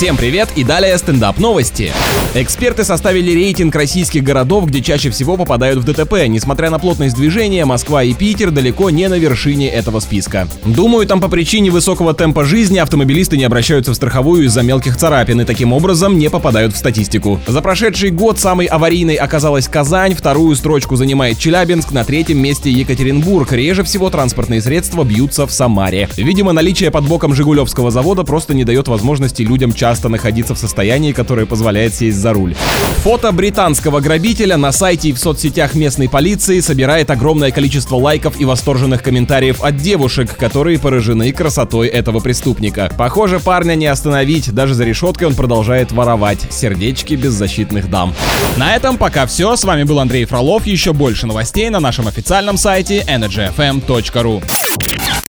Всем привет и далее стендап новости. Эксперты составили рейтинг российских городов, где чаще всего попадают в ДТП. Несмотря на плотность движения, Москва и Питер далеко не на вершине этого списка. Думаю, там по причине высокого темпа жизни автомобилисты не обращаются в страховую из-за мелких царапин и таким образом не попадают в статистику. За прошедший год самой аварийной оказалась Казань, вторую строчку занимает Челябинск, на третьем месте Екатеринбург. Реже всего транспортные средства бьются в Самаре. Видимо, наличие под боком Жигулевского завода просто не дает возможности людям часто находиться в состоянии, которое позволяет сесть за руль. Фото британского грабителя на сайте и в соцсетях местной полиции собирает огромное количество лайков и восторженных комментариев от девушек, которые поражены красотой этого преступника. Похоже, парня не остановить, даже за решеткой он продолжает воровать сердечки беззащитных дам. На этом пока все. С вами был Андрей Фролов. Еще больше новостей на нашем официальном сайте energyfm.ru.